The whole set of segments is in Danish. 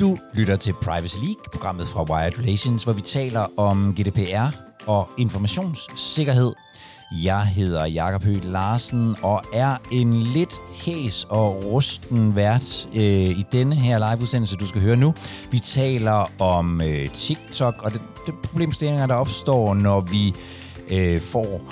Du lytter til Privacy League, programmet fra Wired Relations, hvor vi taler om GDPR og informationssikkerhed. Jeg hedder Jakob Høgh Larsen og er en lidt hæs og rusten vært øh, i denne her live-udsendelse, du skal høre nu. Vi taler om øh, TikTok og de, problemstillinger, der opstår, når vi øh, får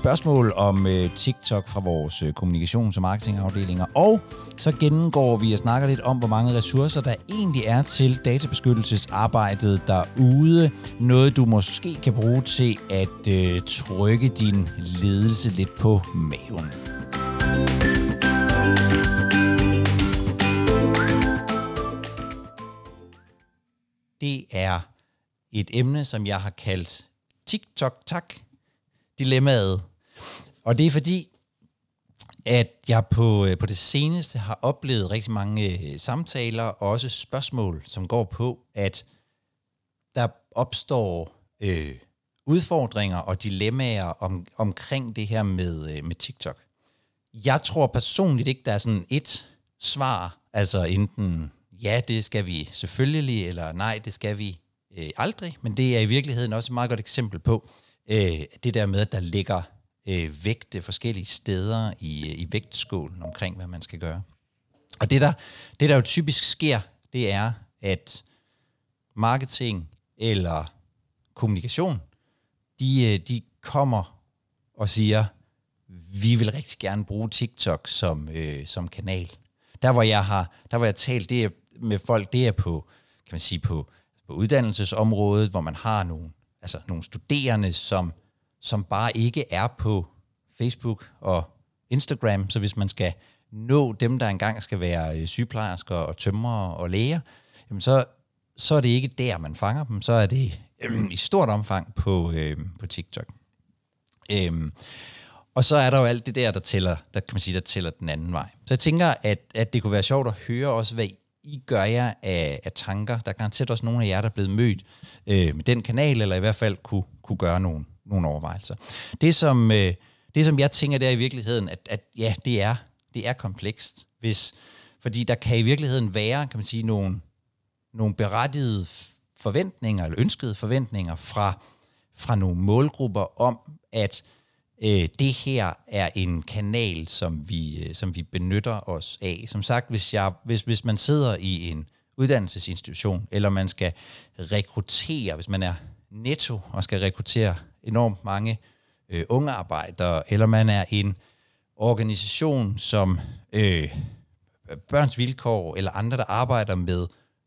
spørgsmål om øh, TikTok fra vores øh, kommunikations- og marketingafdelinger. Og så gennemgår vi og snakker lidt om, hvor mange ressourcer der egentlig er til databeskyttelsesarbejdet derude. Noget du måske kan bruge til at øh, trykke din ledelse lidt på maven. Det er et emne, som jeg har kaldt TikTok tak dilemmaet. Og det er fordi, at jeg på, øh, på det seneste har oplevet rigtig mange øh, samtaler og også spørgsmål, som går på, at der opstår øh, udfordringer og dilemmaer om, omkring det her med, øh, med TikTok. Jeg tror personligt ikke, der er sådan et svar, altså enten ja, det skal vi selvfølgelig, eller nej, det skal vi øh, aldrig, men det er i virkeligheden også et meget godt eksempel på, øh, det der med, at der ligger øh, vægte forskellige steder i, øh, i vægtskålen omkring, hvad man skal gøre. Og det der, det, der jo typisk sker, det er, at marketing eller kommunikation, de, øh, de kommer og siger, vi vil rigtig gerne bruge TikTok som, øh, som kanal. Der hvor jeg har, der hvor jeg talt det er med folk, det er på, kan man sige, på, på uddannelsesområdet, hvor man har nogle altså nogle studerende, som, som bare ikke er på Facebook og Instagram. Så hvis man skal nå dem, der engang skal være øh, sygeplejersker og tømrere og læger, jamen så, så er det ikke der, man fanger dem. Så er det øh, i stort omfang på, øh, på TikTok. Øhm, og så er der jo alt det der, der tæller, der kan man sige, der tæller den anden vej. Så jeg tænker, at, at det kunne være sjovt at høre også, hvad i gør jer af, af tanker. Der er garanteret også nogle af jer, der er blevet mødt øh, med den kanal, eller i hvert fald kunne, kunne gøre nogle, nogle overvejelser. Det som, øh, det, som jeg tænker, det er i virkeligheden, at, at ja, det er, det er komplekst. Hvis, fordi der kan i virkeligheden være, kan man sige, nogle, nogle berettigede forventninger, eller ønskede forventninger fra, fra nogle målgrupper om, at øh, det her er en kanal, som vi, øh, som vi benytter os af. Som sagt, hvis, jeg, hvis, hvis man sidder i en uddannelsesinstitution, eller man skal rekruttere, hvis man er netto og skal rekruttere enormt mange øh, unge arbejdere, eller man er en organisation som øh, Børns Vilkår, eller andre, der arbejder med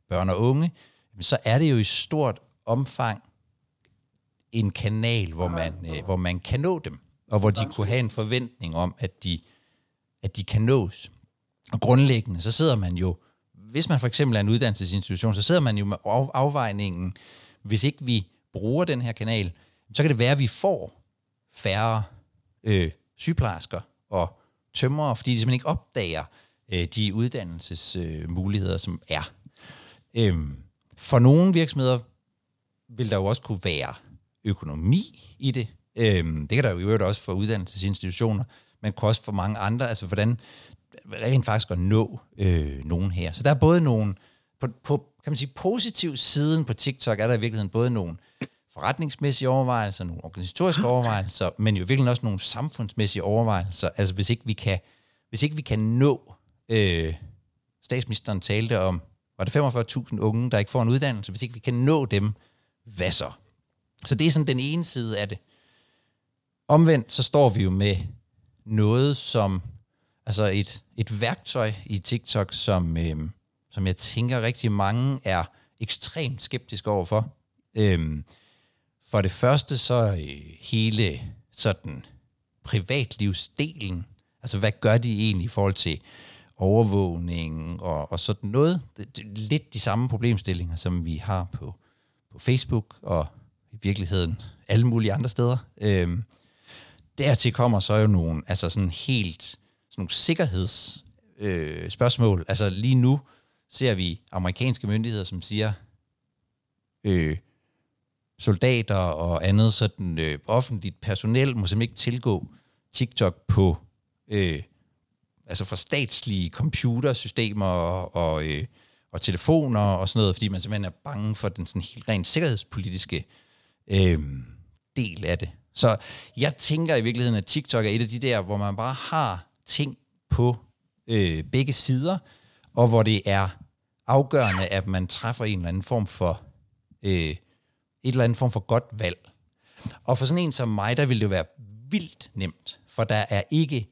børn og unge, så er det jo i stort omfang en kanal, hvor man, øh, hvor man kan nå dem, og hvor de kunne have en forventning om, at de, at de kan nås. Og grundlæggende, så sidder man jo hvis man for eksempel er en uddannelsesinstitution, så sidder man jo med afvejningen, hvis ikke vi bruger den her kanal, så kan det være, at vi får færre øh, sygeplejersker og tømrere, fordi de simpelthen ikke opdager øh, de uddannelsesmuligheder, øh, som er. Øhm, for nogle virksomheder vil der jo også kunne være økonomi i det. Øhm, det kan der jo i øvrigt også for uddannelsesinstitutioner, men kunne også for mange andre. Altså, hvordan rent faktisk at nå øh, nogen her. Så der er både nogle, på, på kan man sige, positiv siden på TikTok, er der i virkeligheden både nogle forretningsmæssige overvejelser, nogle organisatoriske overvejelser, men jo virkelig også nogle samfundsmæssige overvejelser. Altså hvis ikke vi kan, hvis ikke vi kan nå, øh, statsministeren talte om, var det 45.000 unge, der ikke får en uddannelse, hvis ikke vi kan nå dem, hvad så? Så det er sådan den ene side af det. Omvendt så står vi jo med noget, som altså et, et værktøj i TikTok, som, øhm, som jeg tænker rigtig mange er ekstremt skeptiske overfor. Øhm, for det første så øh, hele sådan privatlivsdelen, altså hvad gør de egentlig i forhold til overvågning og, og sådan noget. Det, det, lidt de samme problemstillinger, som vi har på, på Facebook og i virkeligheden alle mulige andre steder. Øhm, dertil kommer så jo nogle altså sådan helt sådan nogle sikkerhedsspørgsmål. Øh, altså lige nu ser vi amerikanske myndigheder, som siger, øh, soldater og andet sådan øh, offentligt personel må simpelthen ikke tilgå TikTok på øh, altså fra statslige computersystemer og, og, øh, og telefoner og sådan noget, fordi man simpelthen er bange for den sådan helt rent sikkerhedspolitiske øh, del af det. Så jeg tænker i virkeligheden, at TikTok er et af de der, hvor man bare har ting på øh, begge sider, og hvor det er afgørende, at man træffer en eller anden form for øh, et eller andet form for godt valg. Og for sådan en som mig, der vil det være vildt nemt, for der er ikke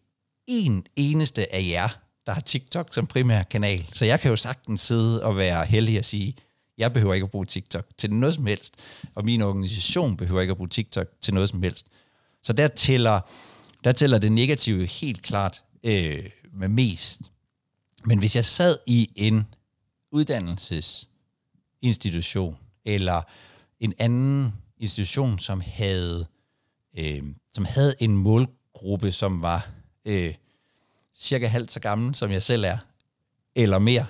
en eneste af jer, der har TikTok som primær kanal. Så jeg kan jo sagtens sidde og være heldig at sige, jeg behøver ikke at bruge TikTok til noget som helst, og min organisation behøver ikke at bruge TikTok til noget som helst. Så der tæller, der tæller det negative helt klart øh, med mest. Men hvis jeg sad i en uddannelsesinstitution, eller en anden institution, som havde, øh, som havde en målgruppe, som var øh, cirka halvt så gammel, som jeg selv er, eller mere,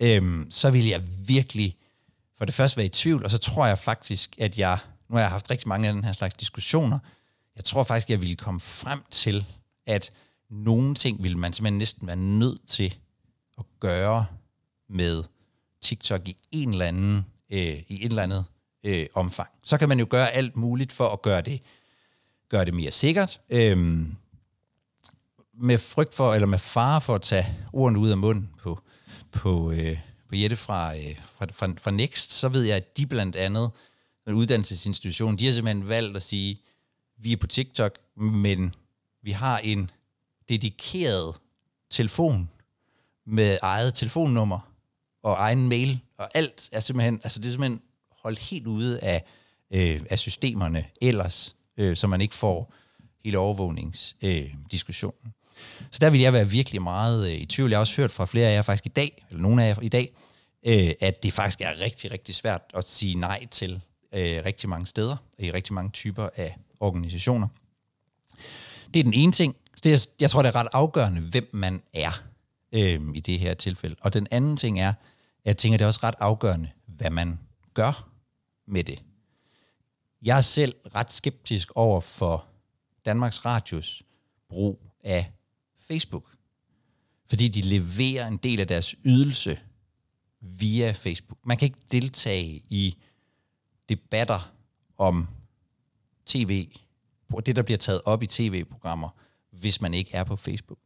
øh, så ville jeg virkelig for det første være i tvivl, og så tror jeg faktisk, at jeg, nu har jeg haft rigtig mange af den her slags diskussioner, jeg tror faktisk, at jeg ville komme frem til, at nogle ting ville man simpelthen næsten være nødt til at gøre med TikTok i en eller anden, øh, i en eller andet øh, omfang. Så kan man jo gøre alt muligt for at gøre det, gøre det mere sikkert. Øhm, med frygt for, eller med fare for at tage ordene ud af munden på, på, øh, på Jette fra, øh, fra, fra, fra Next, så ved jeg, at de blandt andet, en uddannelsesinstitution, de har simpelthen valgt at sige, vi er på TikTok, men vi har en dedikeret telefon med eget telefonnummer og egen mail, og alt er simpelthen, altså det er simpelthen holdt helt ude af, øh, af systemerne ellers, øh, så man ikke får hele overvågningsdiskussionen. Øh, så der vil jeg være virkelig meget øh, i tvivl. Jeg har også hørt fra flere af jer faktisk i dag, eller nogle af jer i dag, øh, at det faktisk er rigtig, rigtig svært at sige nej til øh, rigtig mange steder, i rigtig mange typer af organisationer. Det er den ene ting. Det er, jeg tror, det er ret afgørende, hvem man er øh, i det her tilfælde. Og den anden ting er, jeg tænker, det er også ret afgørende, hvad man gør med det. Jeg er selv ret skeptisk over for Danmarks Radios brug af Facebook. Fordi de leverer en del af deres ydelse via Facebook. Man kan ikke deltage i debatter om tv, det der bliver taget op i tv-programmer, hvis man ikke er på Facebook.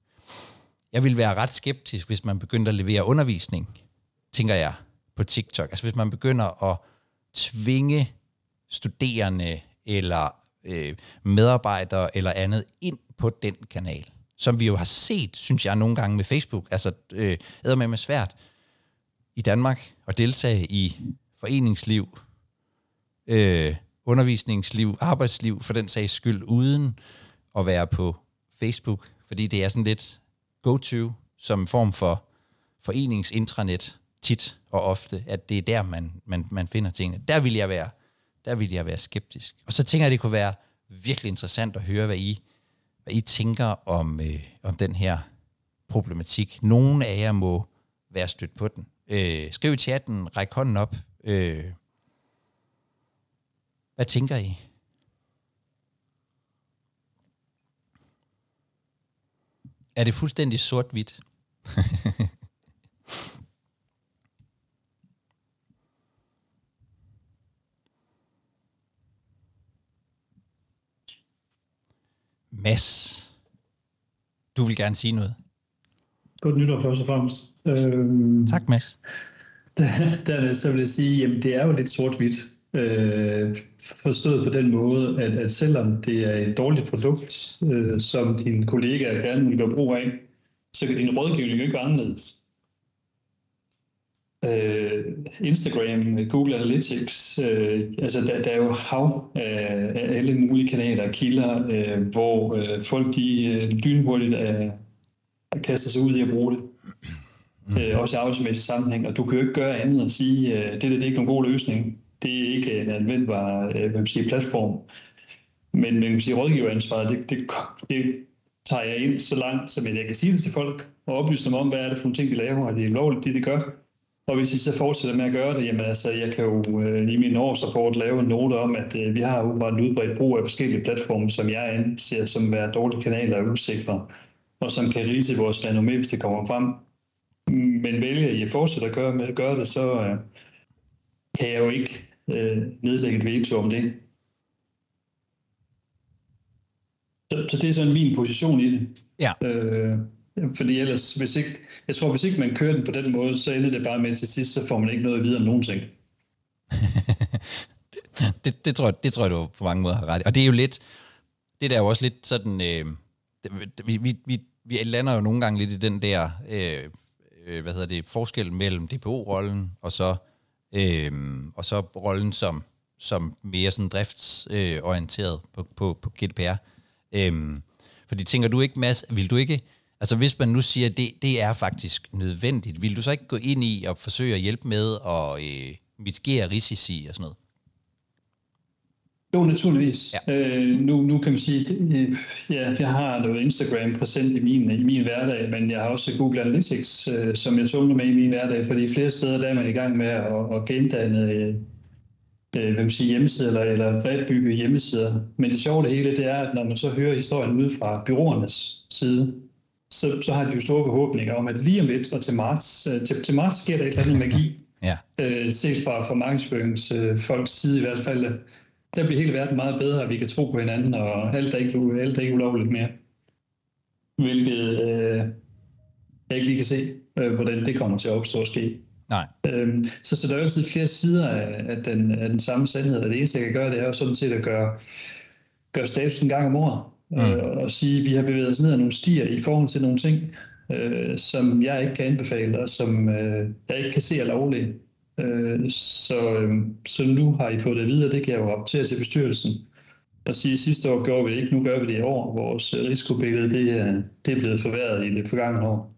Jeg vil være ret skeptisk, hvis man begynder at levere undervisning, tænker jeg, på TikTok. Altså hvis man begynder at tvinge studerende eller øh, medarbejdere eller andet ind på den kanal som vi jo har set, synes jeg, nogle gange med Facebook, altså øh, æder med med svært i Danmark at deltage i foreningsliv, øh, undervisningsliv, arbejdsliv, for den sags skyld, uden at være på Facebook, fordi det er sådan lidt go-to som form for foreningsintranet tit og ofte, at det er der, man, man, man finder tingene. Der vil jeg være, der vil jeg være skeptisk. Og så tænker jeg, at det kunne være virkelig interessant at høre, hvad I hvad I tænker om, øh, om den her problematik. Nogle af jer må være stødt på den. Øh, skriv i chatten, ræk hånden op. Øh, hvad tænker I? Er det fuldstændig sort-hvidt? Mads, du vil gerne sige noget. Godt nytår først og fremmest. Øhm, tak, Mads. Der, så vil jeg sige, at det er jo lidt sort-hvidt. Øh, forstået på den måde, at, at selvom det er et dårligt produkt, øh, som dine kollegaer gerne vil gøre brug af, så kan din rådgivning ikke være anderledes øh, Instagram, Google Analytics, øh, altså der, der er jo hav af, af alle mulige kanaler og kilder, øh, hvor øh, folk de øh, lynhurtigt er, kaster sig ud i at bruge det. Mm. Øh, også i arbejdsmæssig sammenhæng, og du kan jo ikke gøre andet end at sige, øh, det, der, det er ikke nogen god løsning. Det er ikke en anvendbar øh, man siger, platform. Men, men sige, rådgiveransvaret, det, det, det tager jeg ind så langt, som jeg kan sige det til folk, og oplyse dem om, hvad er det for nogle ting, de laver, og det er lovligt, det de gør. Og hvis I så fortsætter med at gøre det, jamen altså, jeg kan jo øh, i min årsrapport lave en note om, at øh, vi har jo bare en udbredt brug af forskellige platforme, som jeg anser som være dårlige kanaler og usikre, og som kan rise vores renommé, hvis det kommer frem. men vælger I at fortsætte at gøre, med, gøre det, så øh, kan jeg jo ikke øh, nedlægge et veto om det. Så, så det er sådan min position i det. Ja. Øh, fordi ellers, hvis ikke, jeg tror, hvis ikke man kører den på den måde, så ender det bare med til sidst, så får man ikke noget videre om nogen ting. det, det, tror jeg, det tror jeg, du på mange måder har ret i. Og det er jo lidt, det der er jo også lidt sådan, øh, vi, vi, vi, vi lander jo nogle gange lidt i den der, øh, øh, hvad hedder det, forskel mellem DPO-rollen og så, øh, og så rollen som, som mere sådan driftsorienteret øh, på, på, på GDPR. Øh, fordi tænker du ikke, Mads, vil du ikke, altså hvis man nu siger, at det, det er faktisk nødvendigt, vil du så ikke gå ind i og forsøge at hjælpe med at øh, mitigere risici og sådan noget? Jo, naturligvis. Ja. Øh, nu, nu kan man sige, det, ja, jeg har noget Instagram præsent i min, i min hverdag, men jeg har også Google Analytics, øh, som jeg tumler med i min hverdag, fordi flere steder der er man i gang med at, at gendanne øh, øh, hvad man siger, hjemmesider eller, eller rebygge hjemmesider. Men det sjove det hele, det er, at når man så hører historien ud fra byråernes side, så, så har de jo store forhåbninger om, at lige om lidt og til marts, øh, til, til marts sker der et eller andet magi. ja. øh, set fra, fra markedsførings øh, folks side i hvert fald, der bliver hele verden meget bedre, og vi kan tro på hinanden, og alt er ikke, alt er ikke ulovligt mere. Hvilket øh, jeg ikke lige kan se, øh, hvordan det kommer til at opstå og ske. Nej. Øhm, så, så der er jo altid flere sider af, af, den, af den samme sandhed, og det eneste, jeg kan gøre, det er jo sådan set at gøre, gøre status en gang om året, mm. øh, og sige, at vi har bevæget os ned ad nogle stier i forhold til nogle ting, øh, som jeg ikke kan anbefale, og som øh, jeg ikke kan se er lovlige. Øh, så, øh, så nu har I fået det videre, det kan jeg jo optere til bestyrelsen. Og sige, sidste år gjorde vi det ikke, nu gør vi det i år. Vores risikobillede, det er, det er blevet forværret i det forgangne år.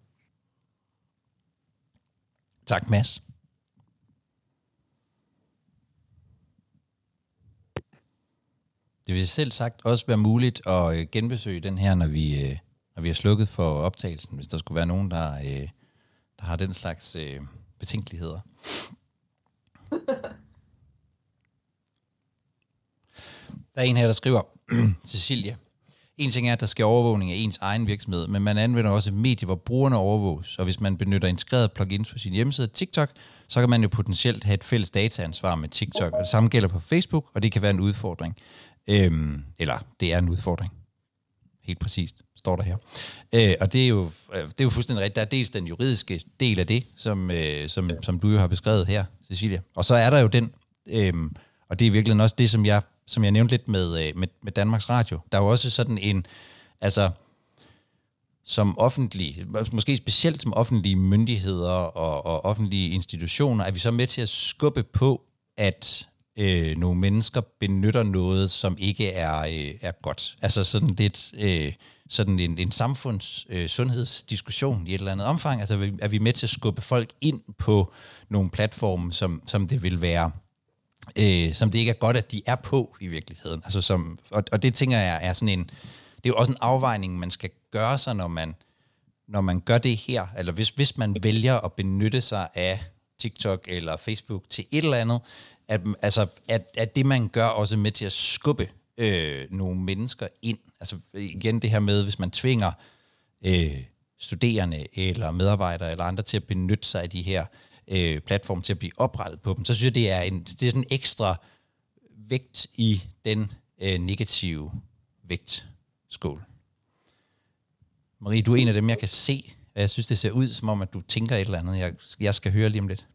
Tak, Mads. Det vil selv sagt også være muligt at øh, genbesøge den her, når vi, øh, når vi har slukket for optagelsen, hvis der skulle være nogen, der, øh, der har den slags betænkeligheder. Der er en her, der skriver, Cecilia, en ting er, at der skal overvågning af ens egen virksomhed, men man anvender også et medie, hvor brugerne overvåges, og hvis man benytter integreret plugins på sin hjemmeside TikTok, så kan man jo potentielt have et fælles dataansvar med TikTok. Og det samme gælder på Facebook, og det kan være en udfordring. Øhm, eller det er en udfordring. Helt præcist, står der her. Øh, og det er, jo, det er jo fuldstændig rigtigt. Der er dels den juridiske del af det, som, øh, som, som du jo har beskrevet her, Cecilia. Og så er der jo den, øh, og det er virkelig også det, som jeg som jeg nævnte lidt med, øh, med, med Danmarks Radio. Der er jo også sådan en, altså som offentlige, måske specielt som offentlige myndigheder og, og offentlige institutioner, er vi så med til at skubbe på, at øh, nogle mennesker benytter noget, som ikke er, øh, er godt. Altså sådan lidt øh, sådan en, en samfunds øh, sundhedsdiskussion i et eller andet omfang. Altså er vi med til at skubbe folk ind på nogle platforme, som, som det vil være øh, som det ikke er godt, at de er på i virkeligheden. Altså som, og, og det tænker jeg er sådan en, det er jo også en afvejning, man skal gøre sig, når man, når man gør det her, eller hvis, hvis man vælger at benytte sig af TikTok eller Facebook til et eller andet, at, altså, at, at det, man gør, også med til at skubbe øh, nogle mennesker ind. Altså igen det her med, hvis man tvinger øh, studerende eller medarbejdere eller andre til at benytte sig af de her øh, platforme til at blive oprettet på dem, så synes jeg, det er, en, det er sådan en ekstra vægt i den øh, negative vægtskål. Marie, du er en af dem, jeg kan se. Jeg synes, det ser ud som om, at du tænker et eller andet. Jeg, jeg skal høre lige om lidt.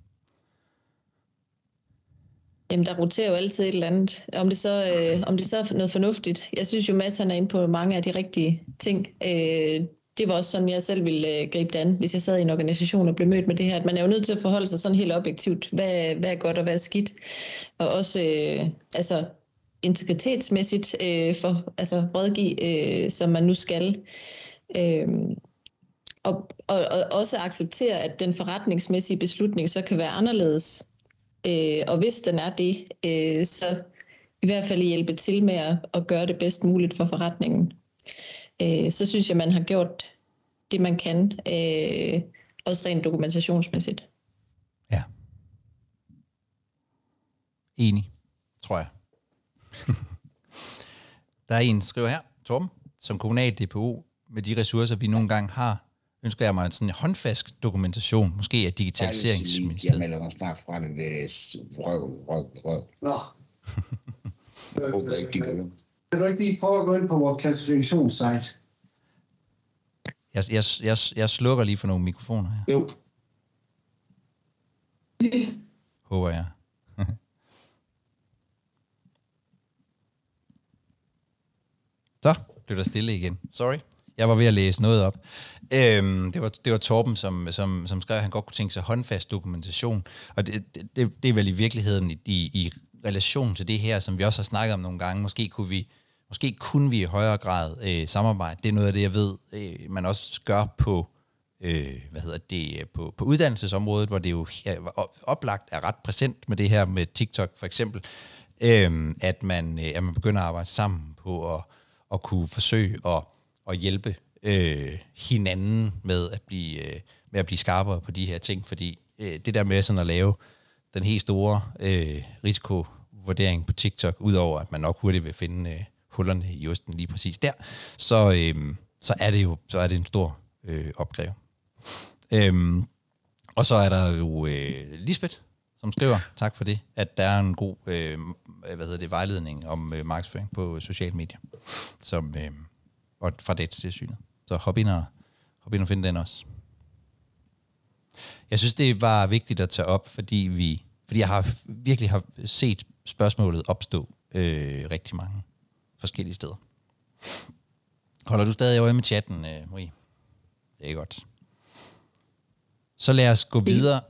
Jamen, der roterer jo altid et eller andet. Om det så, øh, om det så er noget fornuftigt. Jeg synes jo, Mads er inde på mange af de rigtige ting. Øh, det var også sådan, jeg selv ville øh, gribe det an, hvis jeg sad i en organisation og blev mødt med det her. At man er jo nødt til at forholde sig sådan helt objektivt. Hvad, hvad er godt og hvad er skidt? Og også øh, altså, integritetsmæssigt øh, for, altså, rådgive, øh, som man nu skal. Øh, og, og, og også acceptere, at den forretningsmæssige beslutning så kan være anderledes. Øh, og hvis den er det, øh, så i hvert fald hjælpe til med at, at gøre det bedst muligt for forretningen øh, så synes jeg, man har gjort det, man kan, øh, også rent dokumentationsmæssigt. Ja. Enig, tror jeg. der er en, skriver her, Torben, som kommunal DPO, med de ressourcer, vi nogle gange har, ønsker jeg mig en sådan håndfast dokumentation, måske af Jeg digitaliseringsministeriet. melder mig snart fra det, det er røv, røv, røv. Nå. Jeg. Kan du ikke lige prøve at gå ind på vores klassifikationssite? Jeg, jeg, jeg, jeg slukker lige for nogle mikrofoner her, Jo, håber jeg. Så blev der stille igen. Sorry. Jeg var ved at læse noget op. Øhm, det, var, det var Torben, som, som, som skrev, at han godt kunne tænke sig håndfast dokumentation. Og det, det, det, er vel i virkeligheden i, i, i relation til det her, som vi også har snakket om nogle gange. Måske kunne vi, måske kunne vi i højere grad øh, samarbejde. Det er noget af det, jeg ved, øh, man også gør på, øh, hvad hedder det, på, på uddannelsesområdet, hvor det jo ja, oplagt er ret præsent med det her med TikTok for eksempel, øh, at, man, øh, at man begynder at arbejde sammen på at, at kunne forsøge at, at hjælpe øh, hinanden med at, blive, øh, med at blive skarpere på de her ting, fordi øh, det der med sådan at lave den helt store øh, risikovurdering på TikTok, udover at man nok hurtigt vil finde øh, hullerne i osten lige præcis der, så, øh, så er det jo så er det en stor øh, opgave. Øhm, og så er der jo øh, Lisbeth, som skriver, tak for det, at der er en god øh, hvad hedder det, vejledning om øh, markedsføring på sociale medier, som, øh, og fra datatilsynet. Så hop ind, og, hop ind og find den også. Jeg synes, det var vigtigt at tage op, fordi vi fordi jeg har virkelig har set spørgsmålet opstå øh, rigtig mange forskellige steder. Holder du stadig øje med chatten, øh, Marie? Det er godt. Så lad os gå videre.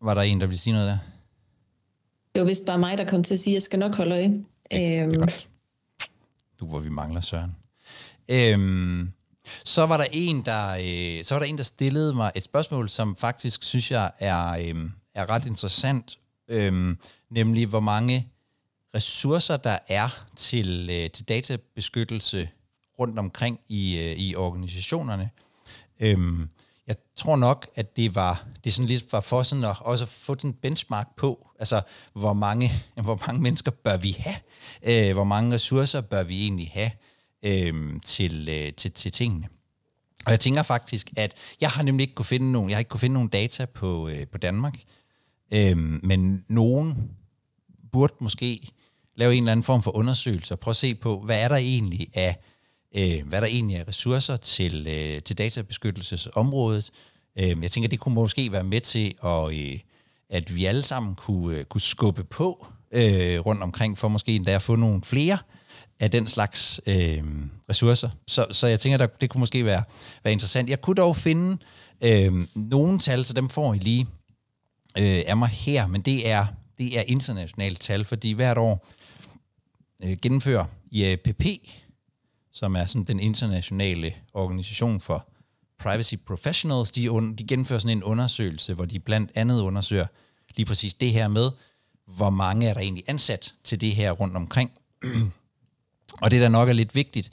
Var der en, der ville sige noget der? Det var vist bare mig, der kom til at sige, at jeg skal nok holde øje. Er Øhm. Du, hvor vi mangler Søren. Øhm, så var der en, der øh, så var der en, der stillede mig et spørgsmål, som faktisk synes jeg er, øh, er ret interessant, øh, nemlig hvor mange ressourcer der er til, øh, til databeskyttelse rundt omkring i, øh, i organisationerne. Øh, jeg tror nok, at det var det sådan lidt var for sådan at også få den benchmark på, altså hvor mange, hvor mange mennesker bør vi have, øh, hvor mange ressourcer bør vi egentlig have? Øh, til, øh, til, til tingene. Og jeg tænker faktisk, at jeg har nemlig ikke kunne finde nogen, jeg har ikke kunne finde nogen data på, øh, på Danmark, øh, men nogen burde måske lave en eller anden form for undersøgelse og prøve at se på, hvad er der egentlig af, øh, hvad er der egentlig af ressourcer til, øh, til databeskyttelsesområdet. Øh, jeg tænker, det kunne måske være med til, at, øh, at vi alle sammen kunne, øh, kunne skubbe på øh, rundt omkring, for måske endda at få nogle flere af den slags øh, ressourcer. Så, så jeg tænker, at det kunne måske være, være interessant. Jeg kunne dog finde øh, nogle tal, så dem får I lige øh, af mig her, men det er, det er internationale tal, fordi hvert år øh, gennemfører IAPP, som er sådan den internationale organisation for privacy professionals, de, un, de gennemfører sådan en undersøgelse, hvor de blandt andet undersøger lige præcis det her med, hvor mange er der egentlig ansat til det her rundt omkring. Og det, der nok er lidt vigtigt,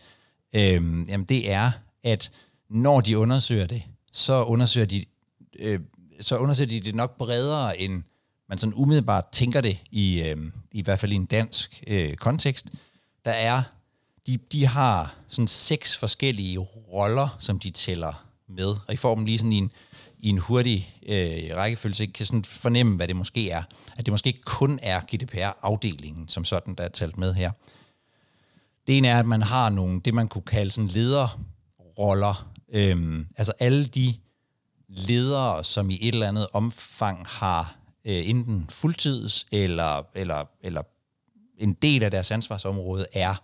øh, jamen det er, at når de undersøger det, så undersøger de, øh, så undersøger de det nok bredere, end man sådan umiddelbart tænker det, i, øh, i hvert fald i en dansk øh, kontekst. Der er, de, de har sådan seks forskellige roller, som de tæller med, og I får dem lige sådan i en, i en hurtig øh, rækkefølge, så I kan sådan fornemme, hvad det måske er. At det måske ikke kun er GDPR-afdelingen, som sådan, der er talt med her. Det ene er, at man har nogle, det man kunne kalde sådan lederroller. Øhm, altså alle de ledere, som i et eller andet omfang har øh, enten fuldtids eller, eller, eller en del af deres ansvarsområde er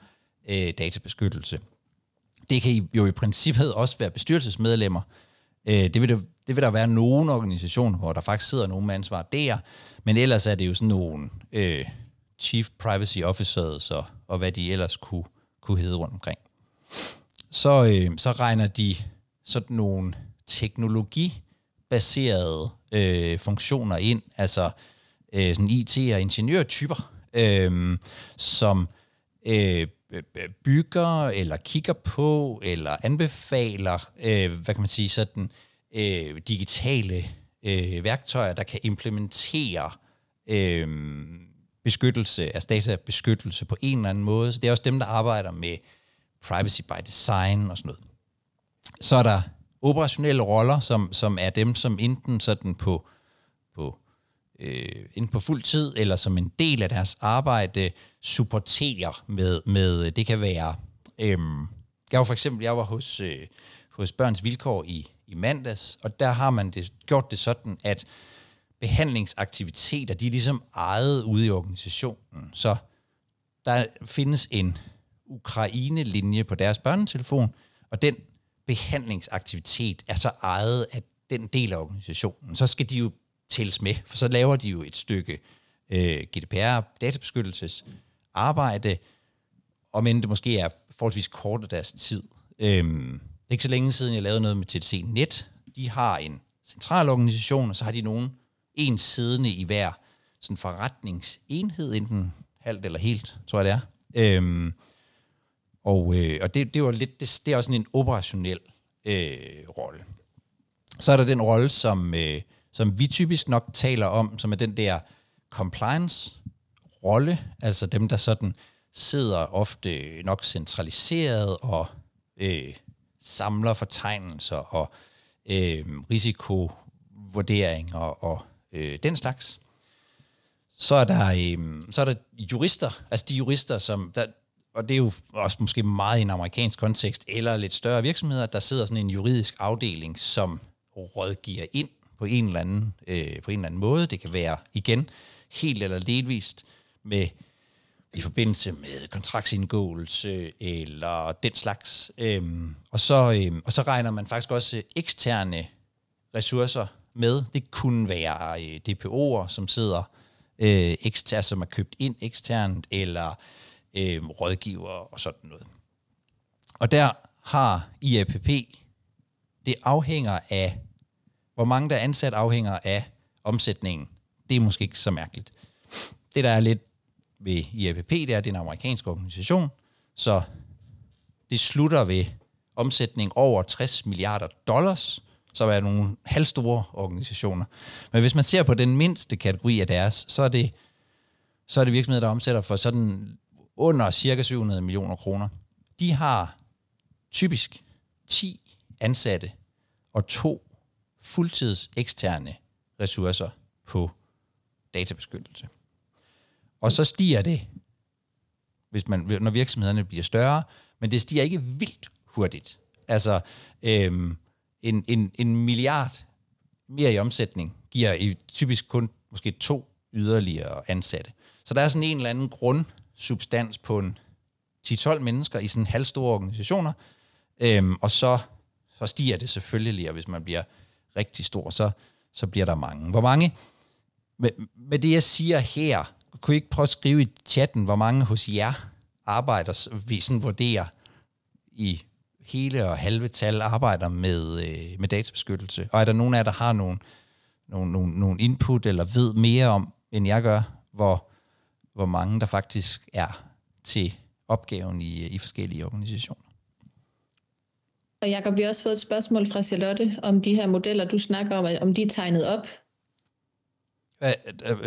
øh, databeskyttelse. Det kan jo i princippet også være bestyrelsesmedlemmer. Øh, det, vil der, det vil der være nogen organisationer, hvor der faktisk sidder nogen med ansvar der, men ellers er det jo sådan nogle øh, chief privacy officers og, og hvad de ellers kunne, kunne hedde rundt omkring. Så, øh, så regner de sådan nogle teknologibaserede øh, funktioner ind, altså øh, sådan IT- og ingeniørtyper, øh, som øh, bygger eller kigger på eller anbefaler, øh, hvad kan man sige, sådan øh, digitale øh, værktøjer, der kan implementere øh, beskyttelse, altså databeskyttelse på en eller anden måde. Så det er også dem, der arbejder med privacy by design og sådan noget. Så er der operationelle roller, som, som er dem, som enten sådan på, på, øh, enten på fuld tid, eller som en del af deres arbejde, supporterer med, med det kan være, øh, jeg var for eksempel, jeg var hos, øh, hos Børns Vilkår i, i mandags, og der har man det, gjort det sådan, at behandlingsaktiviteter, de er ligesom ejet ude i organisationen. Så der findes en Ukraine-linje på deres børnetelefon, og den behandlingsaktivitet er så ejet af den del af organisationen. Så skal de jo tælles med, for så laver de jo et stykke øh, GDPR, arbejde, og men det måske er forholdsvis kort af deres tid. Øhm, det er ikke så længe siden, jeg lavede noget med TDC Net. De har en central organisation, og så har de nogen en siddende i hver sådan forretningsenhed, enten halvt eller helt, tror jeg det er. Øhm, og øh, og det, det, var lidt, det, det er også sådan en operationel øh, rolle. Så er der den rolle, som, øh, som vi typisk nok taler om, som er den der compliance-rolle, altså dem, der sådan sidder ofte nok centraliseret og øh, samler fortegnelser og øh, risikovurderinger og øh, den slags. Så er der øh, så er der jurister, altså de jurister, som der, og det er jo også måske meget i en amerikansk kontekst, eller lidt større virksomheder, der sidder sådan en juridisk afdeling, som rådgiver ind på en eller anden, øh, på en eller anden måde. Det kan være igen helt eller delvist med i forbindelse med kontraktsindgåelse eller den slags. Øhm, og, så, øhm, og så regner man faktisk også eksterne ressourcer med. Det kunne være øh, DPO'er, som sidder øh, eksternt, altså, som er købt ind eksternt, eller øh, rådgiver og sådan noget. Og der har IAPP, det afhænger af, hvor mange der er ansat afhænger af omsætningen. Det er måske ikke så mærkeligt. Det, der er lidt ved IAPP, det er, at det er en amerikansk organisation, så det slutter ved omsætning over 60 milliarder dollars, så er nogle halvstore organisationer. Men hvis man ser på den mindste kategori af deres, så er det, så er det virksomheder, der omsætter for sådan under cirka 700 millioner kroner. De har typisk 10 ansatte og to fuldtids eksterne ressourcer på databeskyttelse. Og så stiger det, hvis man, når virksomhederne bliver større, men det stiger ikke vildt hurtigt. Altså, øhm, en, en, en milliard mere i omsætning giver i typisk kun måske to yderligere ansatte. Så der er sådan en eller anden grundsubstans på en 10-12 mennesker i sådan halvstore organisationer, øhm, og så, så stiger det selvfølgelig, og hvis man bliver rigtig stor, så, så bliver der mange. Hvor mange, med, med det jeg siger her, kunne I ikke prøve at skrive i chatten, hvor mange hos jer arbejder, vi sådan vurderer i hele og halve tal arbejder med, øh, med databeskyttelse? Og er der nogen af jer, der har nogle, nogle, nogle, nogle input eller ved mere om, end jeg gør, hvor, hvor mange der faktisk er til opgaven i, i forskellige organisationer? Og Jacob, vi har også fået et spørgsmål fra Charlotte om de her modeller, du snakker om, om de er tegnet op.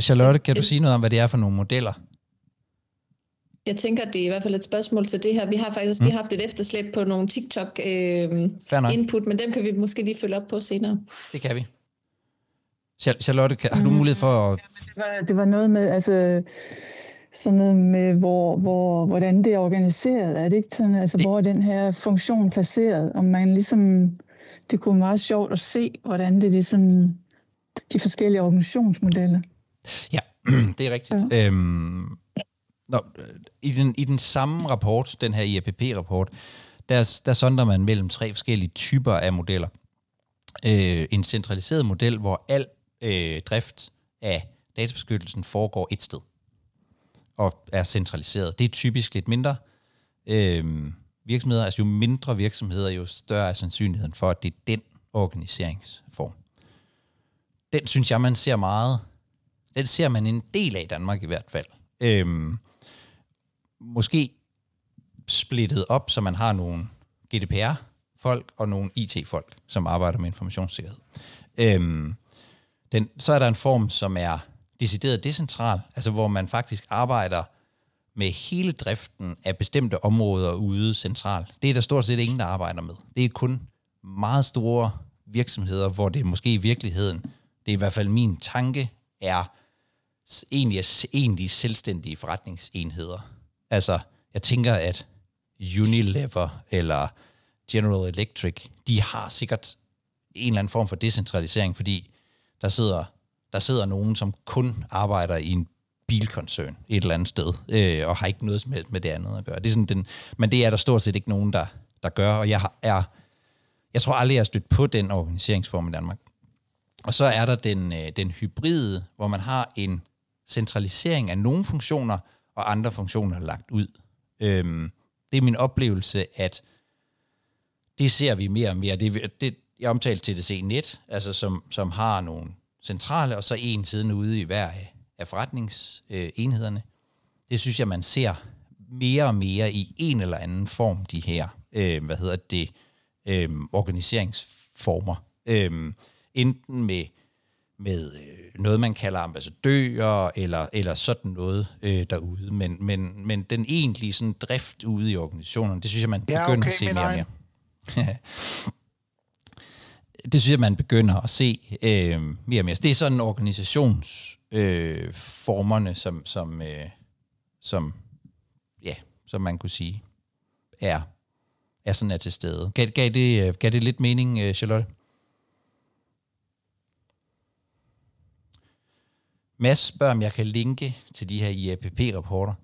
Charlotte, kan du sige noget om, hvad det er for nogle modeller? Jeg tænker, at det er i hvert fald et spørgsmål til det her. Vi har faktisk mm. lige haft et efterslæb på nogle TikTok-input, øh, men dem kan vi måske lige følge op på senere. Det kan vi. Charlotte, har du mm. mulighed for at... Det var, det var noget med, altså, sådan noget med, hvor, hvor, hvordan det er organiseret. Er det ikke sådan, altså, det... hvor er den her funktion placeret? Om man ligesom, det kunne være meget sjovt at se, hvordan det er ligesom de forskellige organisationsmodeller. Ja, det er rigtigt. Ja. Øhm, Nå, i, den, I den samme rapport, den her IAPP-rapport, der, der sonder man mellem tre forskellige typer af modeller. Øh, en centraliseret model, hvor al øh, drift af databeskyttelsen foregår et sted og er centraliseret. Det er typisk lidt mindre øh, virksomheder. Altså jo mindre virksomheder, jo større er sandsynligheden for, at det er den organiseringsform. Den synes jeg, man ser meget. Den ser man en del af i Danmark i hvert fald. Øh, måske splittet op, så man har nogle GDPR-folk og nogle IT-folk, som arbejder med informationssikkerhed. Øhm, den, så er der en form, som er decideret decentral, altså hvor man faktisk arbejder med hele driften af bestemte områder ude centralt. Det er der stort set ingen, der arbejder med. Det er kun meget store virksomheder, hvor det måske i virkeligheden, det er i hvert fald min tanke, er egentlig, egentlig selvstændige forretningsenheder. Altså, jeg tænker, at Unilever eller General Electric, de har sikkert en eller anden form for decentralisering, fordi der sidder, der sidder nogen, som kun arbejder i en bilkoncern et eller andet sted, øh, og har ikke noget med, med det andet at gøre. Det er sådan den, men det er der stort set ikke nogen, der, der gør, og jeg, har, er, jeg tror aldrig, jeg har stødt på den organiseringsform i Danmark. Og så er der den, øh, den hybride, hvor man har en centralisering af nogle funktioner, og andre funktioner lagt ud. Øhm, det er min oplevelse, at det ser vi mere og mere. Det, det, jeg omtalte TDC Net, altså som, som har nogle centrale, og så en siden ude i hver af, forretningsenhederne. Det synes jeg, man ser mere og mere i en eller anden form, de her, øh, hvad hedder det, øh, organiseringsformer. Øh, enten med, med øh, noget, man kalder ambassadører, eller, eller sådan noget øh, derude. Men, men, men den egentlige sådan, drift ude i organisationerne, det synes jeg, man Ja, begynder okay, at se mere og mere. det synes jeg, man begynder at se øh, mere og mere. Det er sådan organisationsformerne, øh, formerne, som, som, øh, som, ja, som man kunne sige, er, er sådan er til stede. Gav, gav, det, øh, gav det lidt mening, øh, Charlotte? Mads spørger, om jeg kan linke til de her IAPP-rapporter,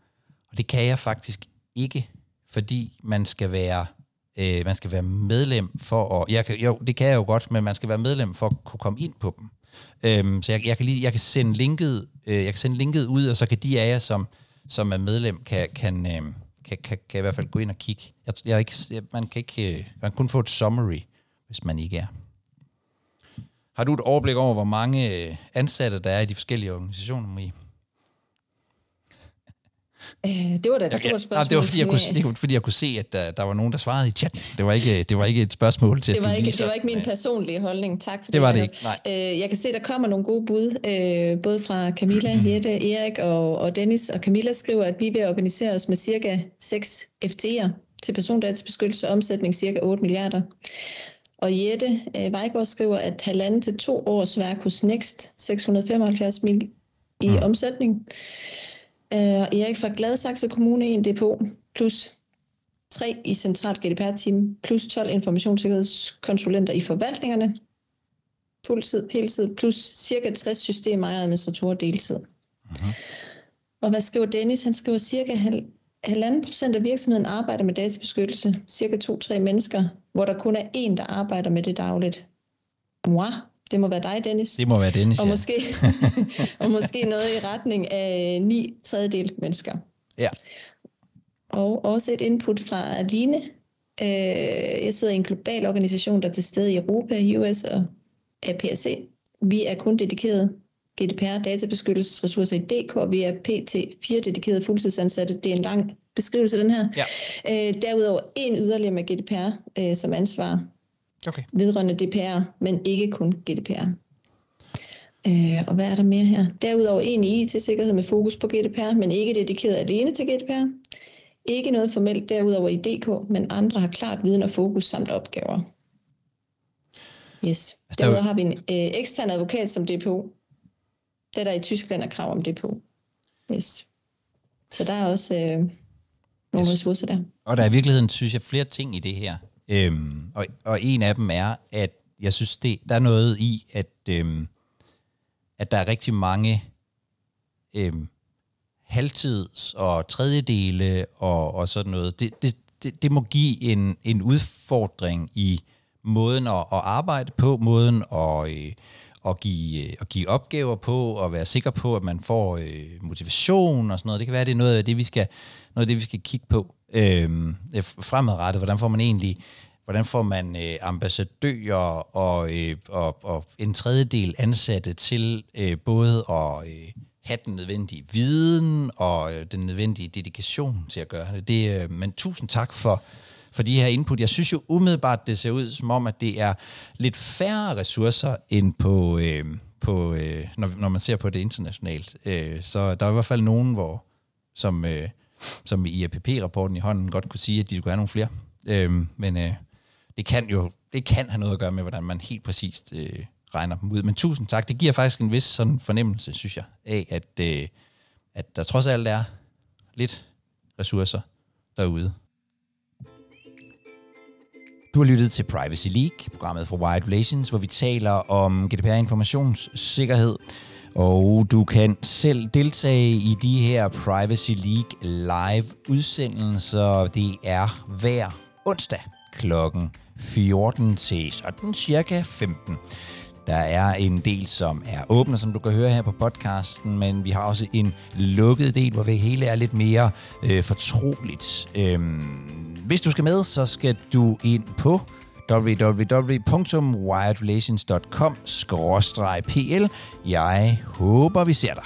og det kan jeg faktisk ikke, fordi man skal være øh, man skal være medlem for at, jeg kan, jo, det kan jeg jo godt, men man skal være medlem for at kunne komme ind på dem. Øhm, så jeg, jeg, kan lige, jeg kan sende linket, øh, jeg kan sende linket ud, og så kan de af jer, som, som er medlem, kan, kan, øh, kan, kan, kan i hvert fald gå ind og kigge. Jeg, jeg ikke, jeg, man kan ikke, øh, man kan kun få et summary, hvis man ikke er. Har du et overblik over, hvor mange øh, ansatte der er i de forskellige organisationer, Marie? Øh, det var da et stort spørgsmål. Ah, det var fordi, jeg kunne, det var, fordi jeg kunne se, at der, der var nogen, der svarede i chatten. Det var ikke, det var ikke et spørgsmål til, det at var, ikke, lige det var ikke min personlige holdning. Tak for det. Var det ikke, nej. Øh, jeg kan se, der kommer nogle gode bud, øh, både fra Camilla, Jette, Erik og, og Dennis. Og Camilla skriver, at vi vil organisere os med cirka 6 FT'er til persondatabeskyttelse og omsætning cirka 8 milliarder. Og Jette øh, Vejgaard skriver, at halvanden til to års værk hos Next, 675 mil i Mm. mm. omsætning. Øh, Erik fra Gladsaxe Kommune, en depot, plus 3 i centralt GDPR-team, plus 12 informationssikkerhedskonsulenter i forvaltningerne, fuldtid, heltid, plus cirka 60 systemejere og administratorer deltid. Mhm. Og hvad skriver Dennis? Han skriver cirka halvanden procent af virksomheden arbejder med databeskyttelse, cirka 2-3 mennesker, hvor der kun er en, der arbejder med det dagligt. Wow, det må være dig, Dennis. Det må være Dennis, Og ja. måske, og måske noget i retning af 9 tredjedel mennesker. Ja. Og også et input fra Aline. Øh, jeg sidder i en global organisation, der er til stede i Europa, US og APAC. Vi er kun dedikeret GDPR databeskyttelsesressourcer i DK, og vi er PT fire dedikerede fuldtidsansatte. Det er en lang beskrivelse, den her. Ja. Øh, derudover en yderligere med GDPR øh, som ansvar Okay. vedrørende DPR, men ikke kun GDPR. Øh, og hvad er der mere her? Derudover en i IT-sikkerhed med fokus på GDPR, men ikke dedikeret alene til GDPR. Ikke noget formelt derudover i DK, men andre har klart viden og fokus samt opgaver. Yes. Altså, er Derudover har vi en øh, ekstern advokat som DPO. Det der i Tyskland er krav om DPO. Yes. Så der er også øh, nogle yes. ressourcer der. Og der er i virkeligheden, synes jeg, flere ting i det her. Øhm, og, og en af dem er, at jeg synes, det, der er noget i, at, øhm, at der er rigtig mange øhm, halvtids- og tredjedele og, og sådan noget. Det, det, det, det må give en, en udfordring i måden at, at arbejde på, måden at, øh, at, give, øh, at give opgaver på, og være sikker på, at man får øh, motivation og sådan noget. Det kan være, det er noget af det, vi skal, noget af det, vi skal kigge på øhm, øh, fremadrettet. Hvordan får man egentlig hvordan får man øh, ambassadører og, øh, og, og en tredjedel ansatte til øh, både at øh, have den nødvendige viden og øh, den nødvendige dedikation til at gøre det. det øh, men tusind tak for, for de her input. Jeg synes jo umiddelbart, det ser ud som om, at det er lidt færre ressourcer end på, øh, på øh, når, når man ser på det internationalt. Øh, så der er i hvert fald nogen, hvor, som, øh, som i IAPP-rapporten i hånden godt kunne sige, at de skulle have nogle flere. Øh, men øh, det kan jo det kan have noget at gøre med, hvordan man helt præcist øh, regner dem ud. Men tusind tak. Det giver faktisk en vis sådan fornemmelse, synes jeg, af, at, øh, at der trods alt er lidt ressourcer derude. Du har lyttet til Privacy League, programmet for Wired Relations, hvor vi taler om GDPR-informationssikkerhed. Og du kan selv deltage i de her Privacy League live udsendelser. Det er hver onsdag klokken 14 til sådan cirka 15. Der er en del, som er åbne, som du kan høre her på podcasten, men vi har også en lukket del, hvor det hele er lidt mere øh, fortroligt. Øhm, hvis du skal med, så skal du ind på www.wiredrelations.com-pl. Jeg håber, vi ser dig.